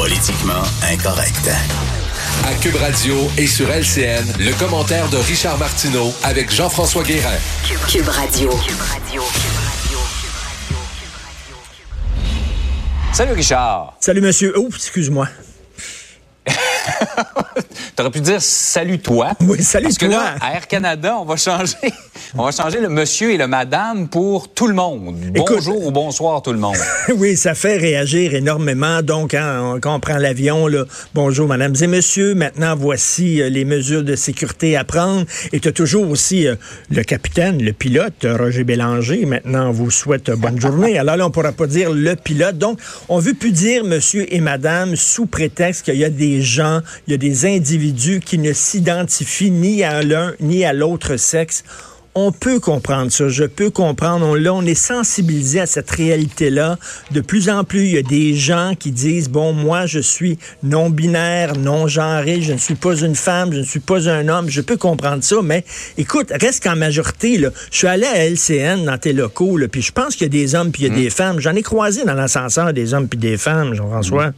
Politiquement incorrect. À Cube Radio et sur LCN, le commentaire de Richard Martineau avec Jean-François Guérin. Cube Radio. Salut Richard. Salut monsieur. Oh, excuse-moi. T'aurais pu dire salut toi. Oui, salut Parce que toi. là, à Air Canada, on va changer. On va changer le monsieur et le madame pour tout le monde. Écoute- Bonjour ou bonsoir tout le monde. Oui, ça fait réagir énormément. Donc, hein, on- quand on prend l'avion, là, bonjour, mesdames et messieurs. Maintenant, voici euh, les mesures de sécurité à prendre. Et tu as toujours aussi euh, le capitaine, le pilote, euh, Roger Bélanger. Maintenant, on vous souhaite bonne journée. Alors là, on ne pourra pas dire le pilote. Donc, on veut plus dire monsieur et madame sous prétexte qu'il y a des gens, il y a des individus qui ne s'identifient ni à l'un ni à l'autre sexe. On peut comprendre ça, je peux comprendre. On, là, on est sensibilisé à cette réalité-là. De plus en plus, il y a des gens qui disent, bon, moi, je suis non-binaire, non-genré, je ne suis pas une femme, je ne suis pas un homme. Je peux comprendre ça, mais écoute, reste qu'en majorité, là, je suis allé à LCN dans tes locaux, là, puis je pense qu'il y a des hommes puis il y a des femmes. J'en ai croisé dans l'ascenseur des hommes puis des femmes, Jean-François.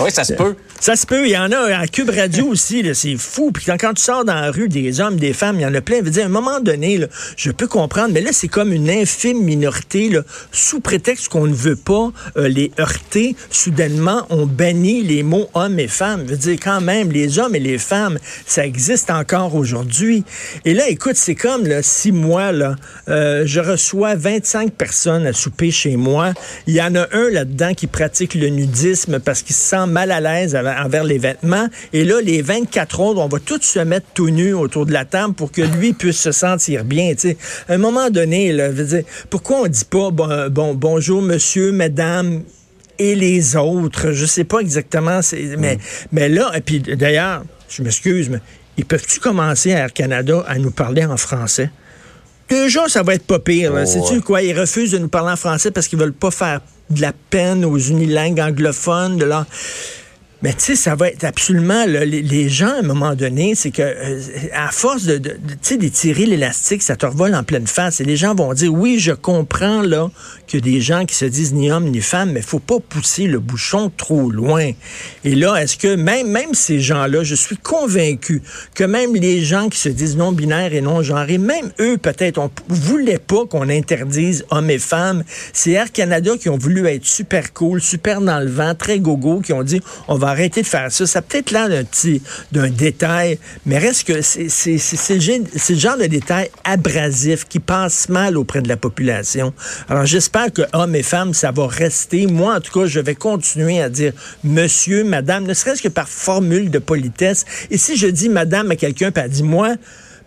Oui, ça se peut. Ça se peut. Il y en a à Cube Radio aussi. C'est fou. Puis quand, quand tu sors dans la rue, des hommes, des femmes, il y en a plein. Je veux dire, à un moment donné, je peux comprendre, mais là, c'est comme une infime minorité. Sous prétexte qu'on ne veut pas euh, les heurter, soudainement, on bannit les mots hommes et femmes. Je veux dire, quand même, les hommes et les femmes, ça existe encore aujourd'hui. Et là, écoute, c'est comme là, si moi, euh, je reçois 25 personnes à souper chez moi, il y en a un là-dedans qui pratique le nudisme parce qu'il se sent mal à l'aise envers les vêtements. Et là, les 24 autres, on va tous se mettre tout nus autour de la table pour que lui puisse se sentir bien. tu sais. À un moment donné, là, veux dire, pourquoi on dit pas bon, bon, bonjour monsieur, madame et les autres? Je sais pas exactement. Mais, mais là, et puis d'ailleurs, je m'excuse, mais ils peuvent-tu commencer à Air Canada à nous parler en français? Déjà, ça va être pas pire. Oh, Sais-tu quoi? Ils refusent de nous parler en français parce qu'ils veulent pas faire de la peine aux unilingues anglophones. De leur... Mais tu sais, ça va être absolument... là, les, les gens, à un moment donné, c'est que euh, à force de, de, sais, d'étirer l'élastique, ça te revole en pleine face. Et les gens vont dire, oui, je comprends là a des gens qui se disent ni homme ni femme, mais faut pas pousser le bouchon trop loin. Et là, est-ce que même, même ces gens-là, je suis convaincu que même les gens qui se disent non-binaires et non-genrés, même eux, peut-être, on voulait pas qu'on interdise hommes et femmes. C'est Air Canada qui ont voulu être super cool, super dans le vent, très gogo, qui ont dit, on va arrêter de faire ça. Ça peut-être l'air d'un petit, détail, mais reste que c'est, le genre de détail abrasif qui passe mal auprès de la population. Alors, j'espère que hommes et femmes, ça va rester. Moi, en tout cas, je vais continuer à dire monsieur, madame, ne serait-ce que par formule de politesse. Et si je dis madame à quelqu'un, puis elle dit moi,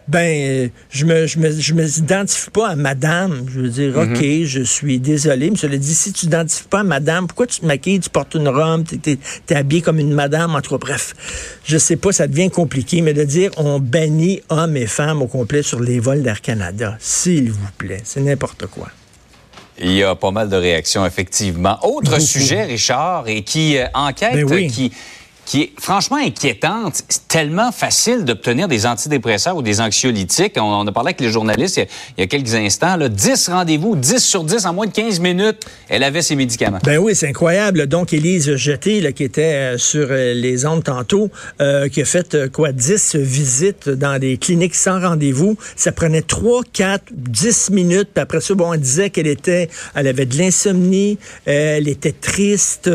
ben, je me, je me, je me identifie pas à madame. Je veux dire, OK, je suis désolé. Mais cela dit, si tu t'identifies pas à madame, pourquoi tu te maquilles, tu portes une robe, t'es, t'es, t'es habillé comme une madame, en tout cas, bref. Je sais pas, ça devient compliqué, mais de dire on bannit hommes et femmes au complet sur les vols d'Air Canada, s'il vous plaît, c'est n'importe quoi. Il y a pas mal de réactions, effectivement. Autre sujet, Richard, et qui euh, enquête, Ben oui. qui, qui est franchement inquiétante. C'est tellement facile d'obtenir des antidépresseurs ou des anxiolytiques. On, a parlé avec les journalistes il y a, quelques instants. Là, 10 rendez-vous, 10 sur 10 en moins de 15 minutes. Elle avait ses médicaments. Ben oui, c'est incroyable. Donc, Élise Jeté, qui était euh, sur euh, les ondes tantôt, euh, qui a fait quoi, 10 visites dans des cliniques sans rendez-vous. Ça prenait 3, 4, 10 minutes. Puis après ça, bon, on disait qu'elle était, elle avait de l'insomnie, elle était triste,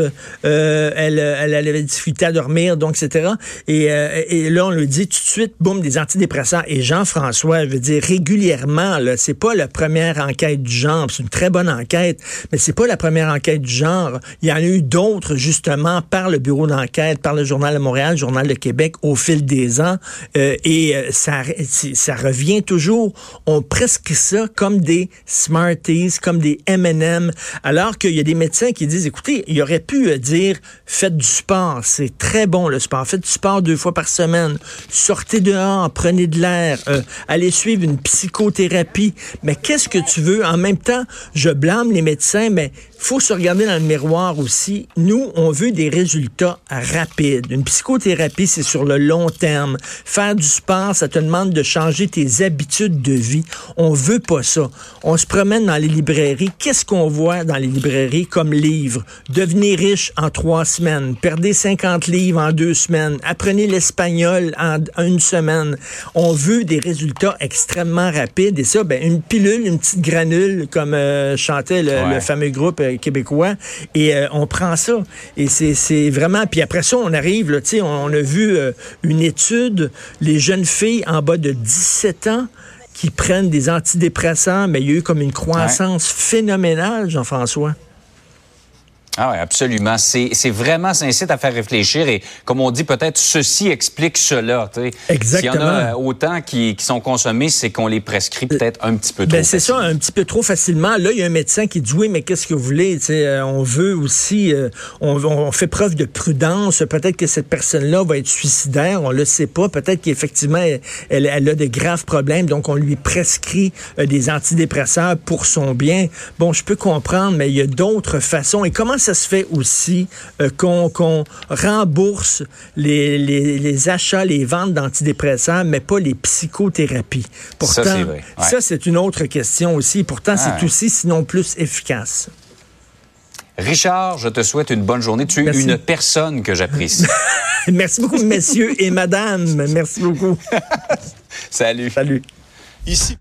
euh, elle, elle avait des difficultés à dormir, donc, etc. Et, euh, et là, on lui dit tout de suite, boum, des antidépresseurs. Et Jean-François, je veux dire, régulièrement, là, c'est pas la première enquête du genre, c'est une très bonne enquête, mais c'est pas la première enquête du genre. Il y en a eu d'autres, justement, par le bureau d'enquête, par le Journal de Montréal, le Journal de Québec, au fil des ans. Euh, et euh, ça, ça revient toujours. On presque ça comme des Smarties, comme des M&M, alors qu'il y a des médecins qui disent, écoutez, il aurait pu dire, faites du sport, c'est très bon le sport, faites du sport deux fois par semaine, sortez dehors, prenez de l'air, euh, allez suivre une psychothérapie. Mais qu'est-ce que tu veux? En même temps, je blâme les médecins, mais faut se regarder dans le miroir aussi. Nous, on veut des résultats rapides. Une psychothérapie, c'est sur le long terme. Faire du sport, ça te demande de changer tes habitudes de vie. On veut pas ça. On se promène dans les librairies. Qu'est-ce qu'on voit dans les librairies comme livres? Devenez riche en trois semaines. Perdez 50 livres en deux semaines. Apprenez l'espagnol en une semaine. On veut des résultats extrêmement rapides. Et ça, ben, une pilule, une petite granule, comme euh, chantait le, fameux groupe euh, québécois. Et euh, on prend ça. Et c'est vraiment... Puis après ça, on arrive, là, on, on a vu une étude, les jeunes filles en bas de 17 ans qui prennent des antidépresseurs, mais il y a eu comme une croissance phénoménale, Jean-François. Ah oui, absolument. C'est vraiment, ça incite à faire réfléchir et, comme on dit, peut-être ceci explique cela. Exactement. S'il y en a autant qui, qui sont consommés, c'est qu'on les prescrit peut-être un petit peu ben, trop. c'est ça, un petit peu trop facilement. Là, il y a un médecin qui dit oui, mais qu'est-ce que vous voulez euh, On veut aussi, euh, on, on, fait preuve de prudence. Peut-être que cette personne-là va être suicidaire, on le sait pas. Peut-être qu'effectivement, elle, elle, a de graves problèmes, donc on lui prescrit euh, des antidépresseurs pour son bien. Bon, je peux comprendre, mais il y a d'autres façons. Et comment ça se fait aussi euh, qu'on rembourse les, les, achats, les ventes d'antidépresseurs, mais pas les psychothérapies? Pourtant, ça, c'est une autre question aussi. Pourtant, c'est aussi, sinon plus efficace. Richard, je te souhaite une bonne journée. Tu es une personne que j'apprécie. Merci beaucoup, messieurs et madame. Merci beaucoup. Salut. Salut. Ici.